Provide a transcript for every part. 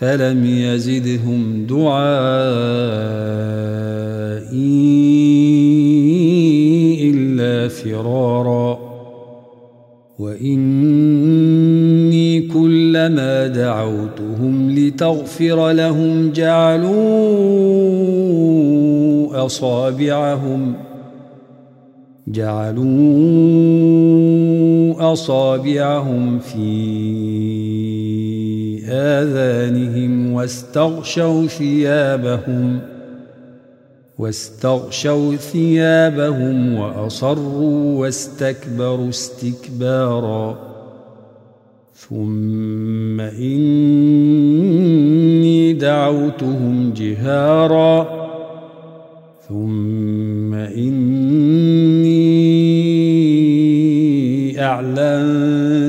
فلم يزدهم دعائي إلا فرارا. وإني كلما دعوتهم لتغفر لهم جعلوا أصابعهم جعلوا أصابعهم في آذانهم واستغشوا ثيابهم واستغشوا ثيابهم وأصروا واستكبروا استكبارا. ثم إني دعوتهم جهارا. ثم إني أعلنت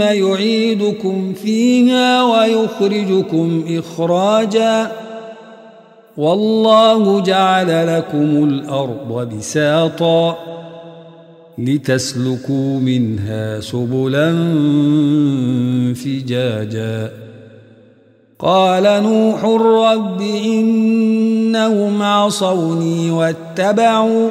يعيدكم فيها ويخرجكم إخراجا. والله جعل لكم الأرض بساطا لتسلكوا منها سبلا فجاجا. قال نوح رب إنهم عصوني واتبعوا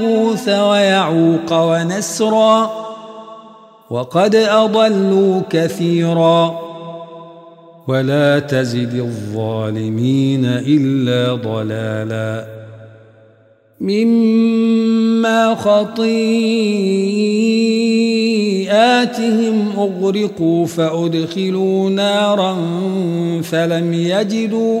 يغوث ويعوق ونسرا وقد أضلوا كثيرا ولا تزد الظالمين إلا ضلالا مما خطيئاتهم أغرقوا فأدخلوا نارا فلم يجدوا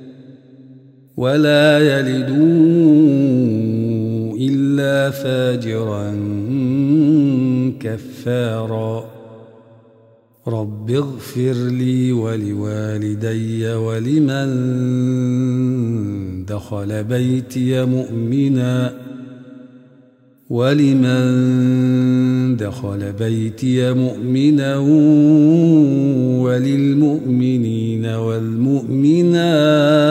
ولا يلدوا إلا فاجرا كفارا. رب اغفر لي ولوالدي ولمن دخل بيتي مؤمنا ولمن دخل بيتي مؤمنا وللمؤمنين والمؤمنات